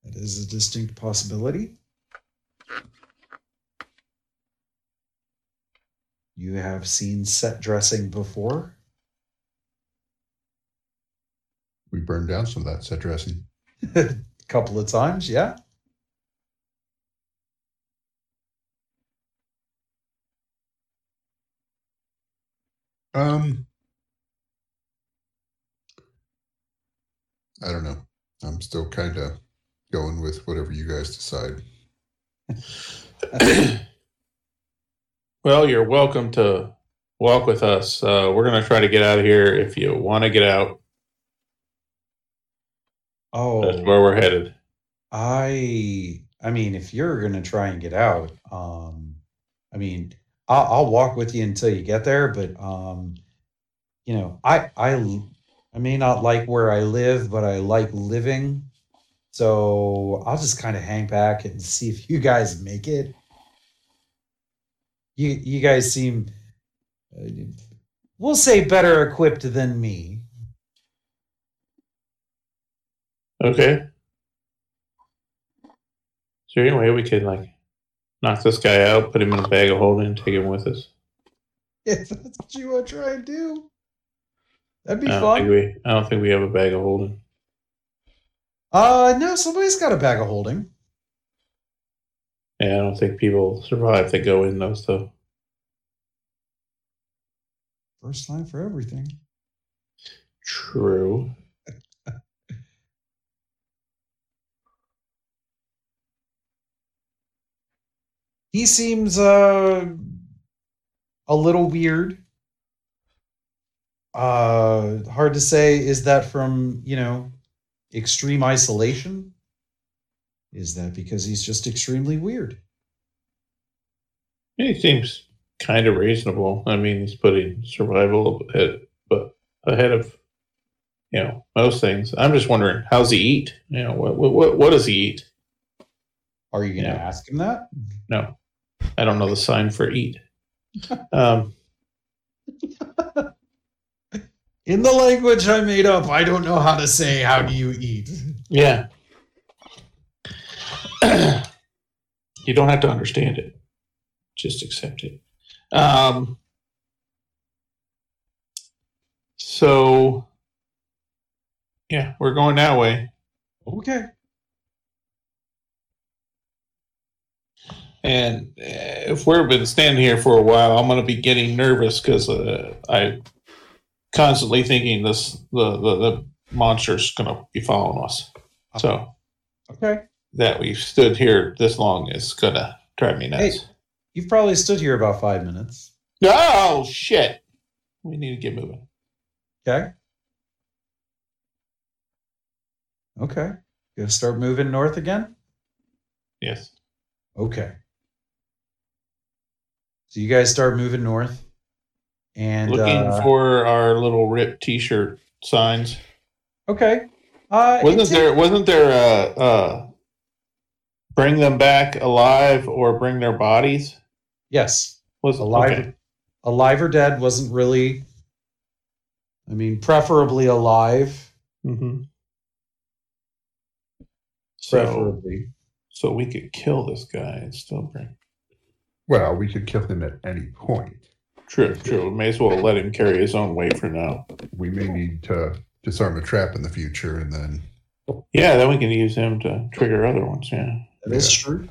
That is a distinct possibility. You have seen set dressing before. We burned down some of that set dressing. [LAUGHS] couple of times, yeah. Um, I don't know. I'm still kind of going with whatever you guys decide. [COUGHS] well, you're welcome to walk with us. Uh, we're going to try to get out of here. If you want to get out, Oh, that's where we're headed. I I mean, if you're gonna try and get out, um, I mean, I'll, I'll walk with you until you get there. But um, you know, I I I may not like where I live, but I like living. So I'll just kind of hang back and see if you guys make it. You you guys seem, uh, we'll say, better equipped than me. Okay. Is there any way we could like knock this guy out, put him in a bag of holding, and take him with us? [LAUGHS] if that's what you want to try and do. That'd be I fun. we, I don't think we have a bag of holding. Uh no, somebody's got a bag of holding. Yeah, I don't think people survive that go in those though. First time for everything. True. He seems uh a little weird. Uh hard to say is that from, you know, extreme isolation? Is that because he's just extremely weird? He seems kind of reasonable. I mean, he's putting survival ahead, but ahead of you know most things. I'm just wondering, how's he eat? You know, what what what does he eat? Are you going to Yeah. ask him that? No, I don't know the sign for eat. Um, In the language I made up, I don't know how to say how do you eat. yeah, [CLEARS THROAT] you don't have to understand it; just accept it. Um, so, yeah, we're going that way. Okay. And uh, if we've been standing here for a while, I'm going to be getting nervous because uh, I constantly thinking this the the, the monster's going to be following us. So Okay. that we've stood here this long is going to drive me nuts. You've probably stood here about five minutes. Oh shit! We need to get moving. Okay. Okay. Gonna start moving north again? Yes. Okay. So you guys start moving north. And Looking uh, for our little rip T-shirt signs. okay. Uh Wasn't there? Wasn't there? Uh, uh, bring them back alive or bring their bodies. Yes. Was Alive okay. alive or dead wasn't really I mean, preferably alive. Mm-hmm. So, Preferably. so we could kill this guy and still bring. Well, we could kill him at any point. True, true. We may as well let him carry his own weight for now. We may need to disarm a trap in the future, and then Yeah, then we can use him to trigger other ones. Yeah. That is Yeah. true.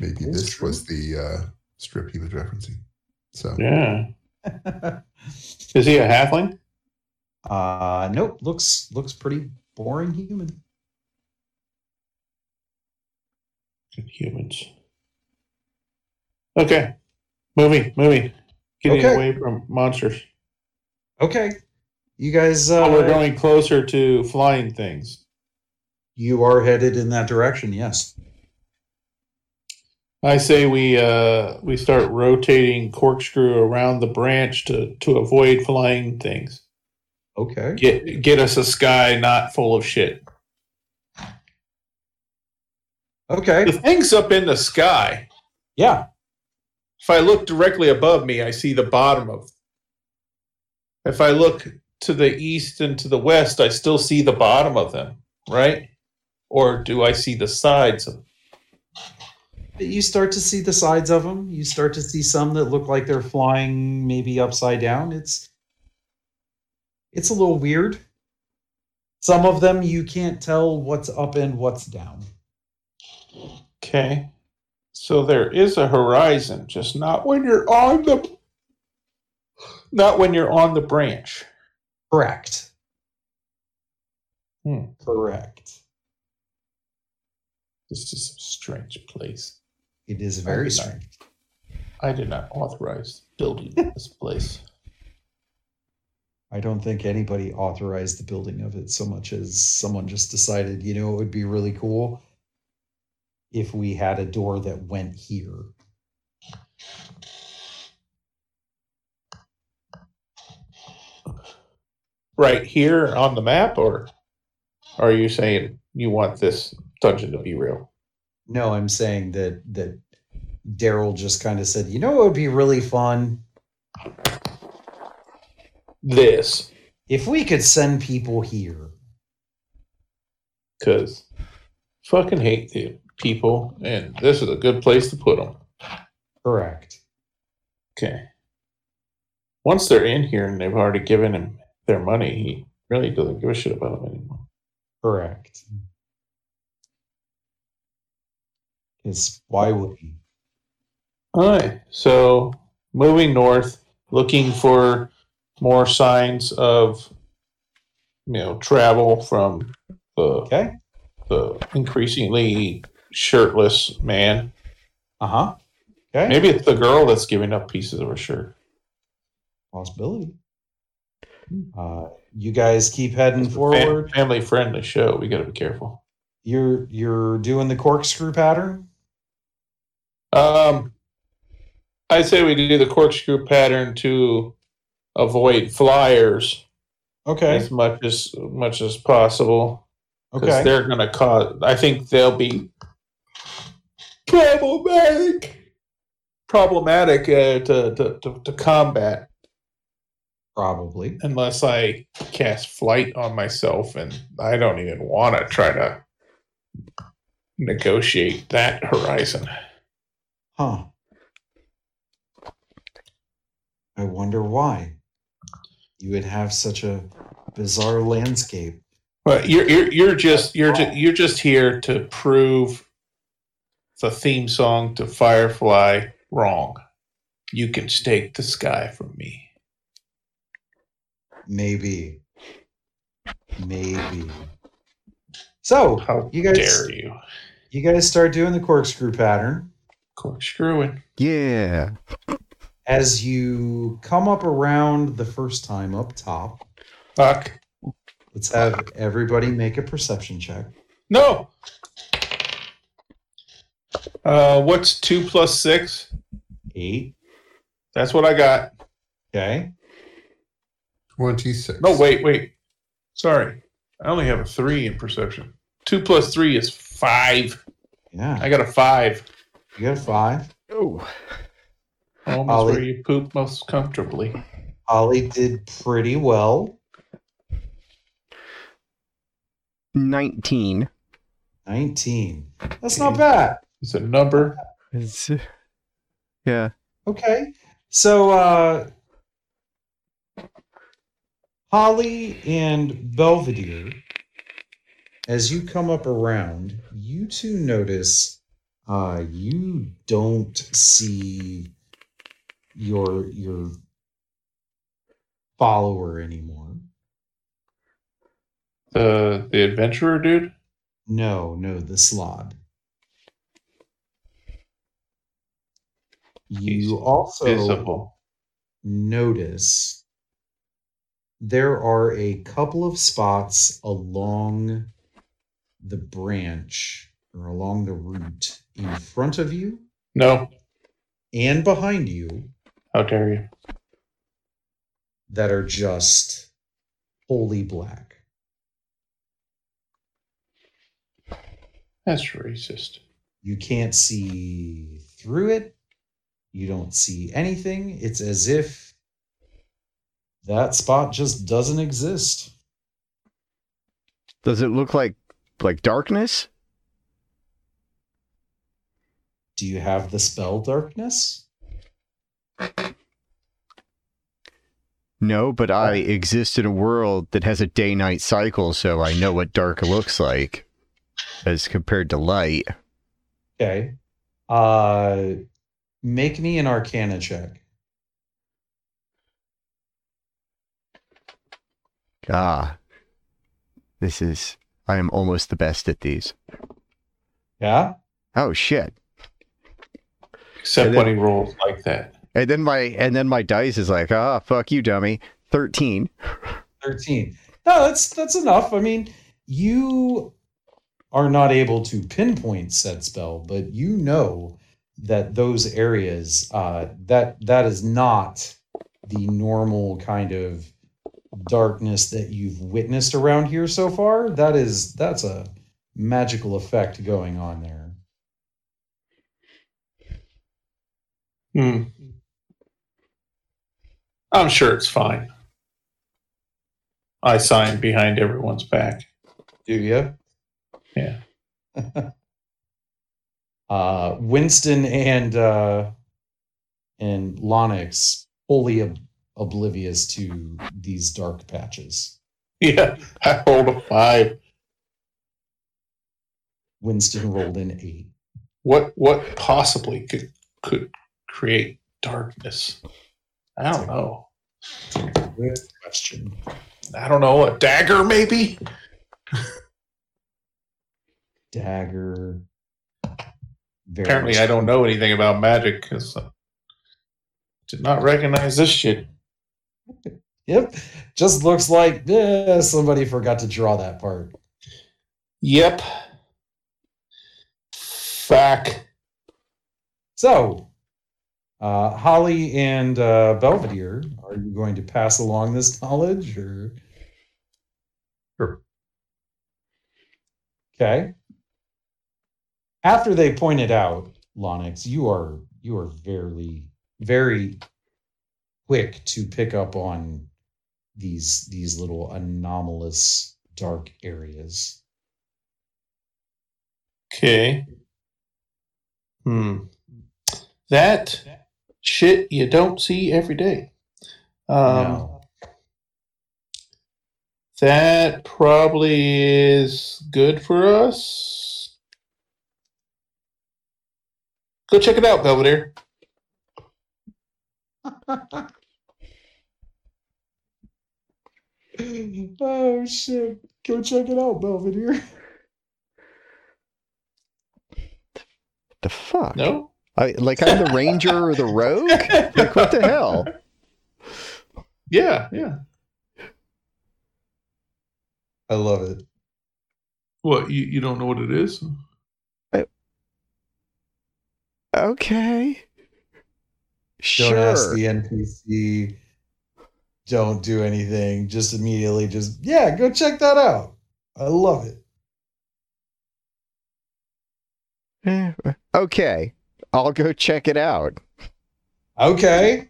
maybe this true. was the uh, strip he was referencing. So Yeah. [LAUGHS] Is he a halfling? uh nope, looks looks pretty boring human. Good humans. Okay. Movie, movie. Getting Okay. away from monsters. Okay. You guys uh Oh, we're going closer to flying things. you are headed in that direction, yes. I say we uh we start rotating corkscrew around the branch to to avoid flying things. Okay. Get get us a sky not full of shit. Okay. The things up in the sky. Yeah. If I look directly above me, I see the bottom of. If I look to the east and to the west, I still see the bottom of them, right? Or do I see the sides of them? You start to see the sides of them. You start to see some that look like they're flying maybe upside down. It's it's a little weird. Some of them you can't tell what's up and what's down. Okay. So there is a horizon, just not when you're on the not when you're on the branch. Correct. Hmm. Correct. This is a strange place. It is very Okay. strange. I did not authorize building this place. I don't think anybody authorized the building of it so much as someone just decided, you know, it would be really cool if we had a door that went here. Right here on the map, or are you saying you want this dungeon to be real? No, I'm saying that that Daryl just kind of said, you know, it would be really fun This, if we could send people here. because fucking hate the people, and this is a good place to put them. Correct. Okay. once they're in here and they've already given him their money, he really doesn't give a shit about them anymore. Correct. Because why would he? All right. So moving north, looking for more signs of you know travel from the Okay. the increasingly shirtless man. Uh huh. Okay. Maybe it's the girl that's giving up pieces of her shirt. Possibility. Uh, you guys keep heading It's forward. family friendly show. We got to be careful. You're you're doing the corkscrew pattern. Um, I'd say we do the corkscrew pattern to avoid flyers Okay. as much as much as possible. Okay. they're going to cause. I think they'll be problematic, problematic uh, to, to, to to combat Probably. unless I cast flight on myself, and I don't even want to try to negotiate that horizon. Huh. I wonder why. You would have such a bizarre landscape. But you're you're you're just you're just you're just here to prove the theme song to Firefly wrong. You can stake the sky from me. Maybe. Maybe. So How You guys- dare you? you guys start doing the corkscrew pattern. Corkscrewing. Yeah. As you come up around the first time up top, Fuck. let's have everybody make a perception check. No. Uh, what's two plus six? Eight. That's what I got. Okay. 26. No, wait, wait. Sorry, I only have a three in perception. Two plus three is five. Yeah. I got a five. You got a five. Oh. Home is Ollie. where you poop most comfortably. Ollie did pretty well. 19. 19. That's not bad. It's a number. It's, [LAUGHS] yeah. Okay. So uh Holly and Belvedere, as you come up around, you two notice uh you don't see your your follower anymore. The the adventurer dude. No, no, the slaad. He's You also Visible. notice there are a couple of spots along the branch or along the route in front of you No. and behind you How dare you? that are just wholly black. That's racist. You can't see through it. You don't see anything. It's as if that spot just doesn't exist. Does it look like like darkness? Do you have the spell darkness? No, but I exist in a world that has a day night cycle, so I know what dark looks like as compared to light. Okay. Uh make me an arcana check. Ah. This is I am almost the best at these. Yeah? Oh shit. Except And when he rolls like that. And then my and then my dice is like, ah, fuck you, dummy. Thirteen. 13. No, that's that's enough. I mean, you are not able to pinpoint said spell, but you know that those areas uh that that is not the normal kind of darkness that you've witnessed around here so far. That is that's a magical effect going on there. Hmm. I'm sure it's fine. I sign behind everyone's back. Do you? Yeah. [LAUGHS] uh, Winston and uh, and Lonix fully ab- oblivious to these dark patches. [LAUGHS] Yeah, I rolled a five. Winston rolled an eight. What what possibly could could create darkness? I don't know. Good question. I don't know. A dagger, maybe. [LAUGHS] Dagger. Very Apparently, much- I don't know anything about magic because I did not recognize this shit. [LAUGHS] Yep. Just looks like eh, somebody forgot to draw that part. Yep. Fuck. So, uh, Holly and uh, Belvedere, are you going to pass along this knowledge or? Sure. Okay. After they pointed out, Lonix, you are you are very very quick to pick up on these these little anomalous dark areas. Okay. Hmm. That shit you don't see every day. Um, Now, That probably is good for us. Go check it out, Belvedere. [LAUGHS] oh shit! Go check it out, Belvedere. The fuck? No? I, like I'm the ranger or the rogue? Like what the hell? Yeah, yeah. I love it. What, you, you don't know what it is? Okay. Don't ask the NPC. Don't do anything. Just immediately, just yeah, go check that out. I love it. Eh, Okay. I'll go check it out. Okay.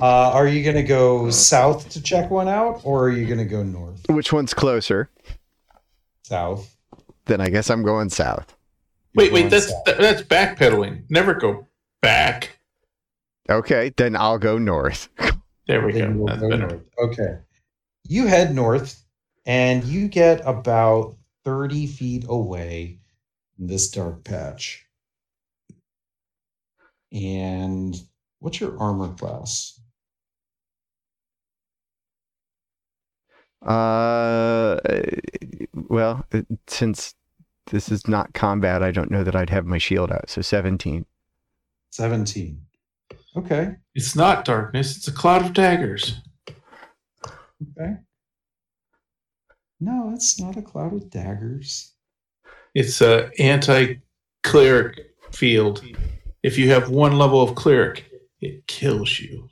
Uh, are you going to go south to check one out, or are you going to go north? Which one's closer? South. Then I guess I'm going south. Wait, wait, going that's south. that, that's backpedaling. Never go back. Okay, then I'll go north. [LAUGHS] There we Then go. we'll That's go better. north. Okay. You head north, and you get about thirty feet away in this dark patch. And what's your armor class? Uh, well, since this is not combat, I don't know that I'd have my shield out. So 17. 17. Okay. It's not darkness, it's a cloud of daggers. Okay. No, it's not a cloud of daggers. It's a anti cleric field. If you have one level of cleric, it kills you.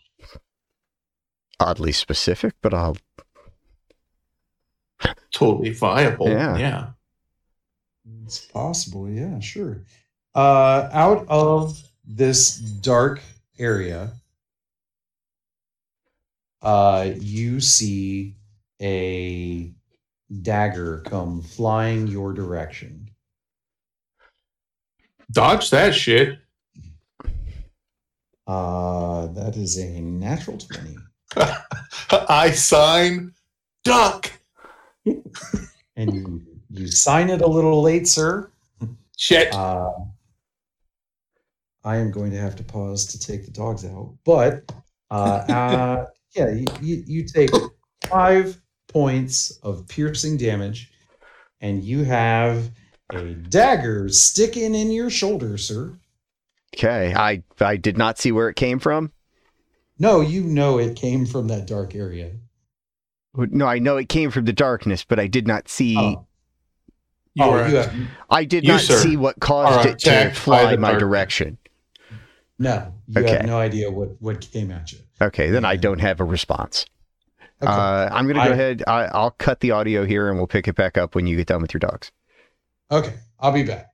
Oddly specific, but I'll. Totally viable. Yeah. yeah. It's possible, yeah, sure. Uh, out of this dark area, uh, you see a dagger come flying your direction. Dodge that shit. Uh, that is a natural 20. [LAUGHS] I sign duck. [LAUGHS] And you, you sign it a little late, sir. Shit. Uh, I am going to have to pause to take the dogs out, but uh, [LAUGHS] uh, yeah, you, you, you take five points of piercing damage, and you have a dagger sticking in your shoulder, sir. Okay, I I did not see where it came from. No, you know it came from that dark area. No, I know it came from the darkness, but I did not see. Oh, you oh, are you have, I did You, not sir, see what caused it to fly the my dark- direction. no, you Okay. have no idea what what came at you. Okay, then I don't have a response. Okay. Uh, I'm going to go I- ahead. I, I'll cut the audio here and we'll pick it back up when you get done with your dogs. okay, I'll be back.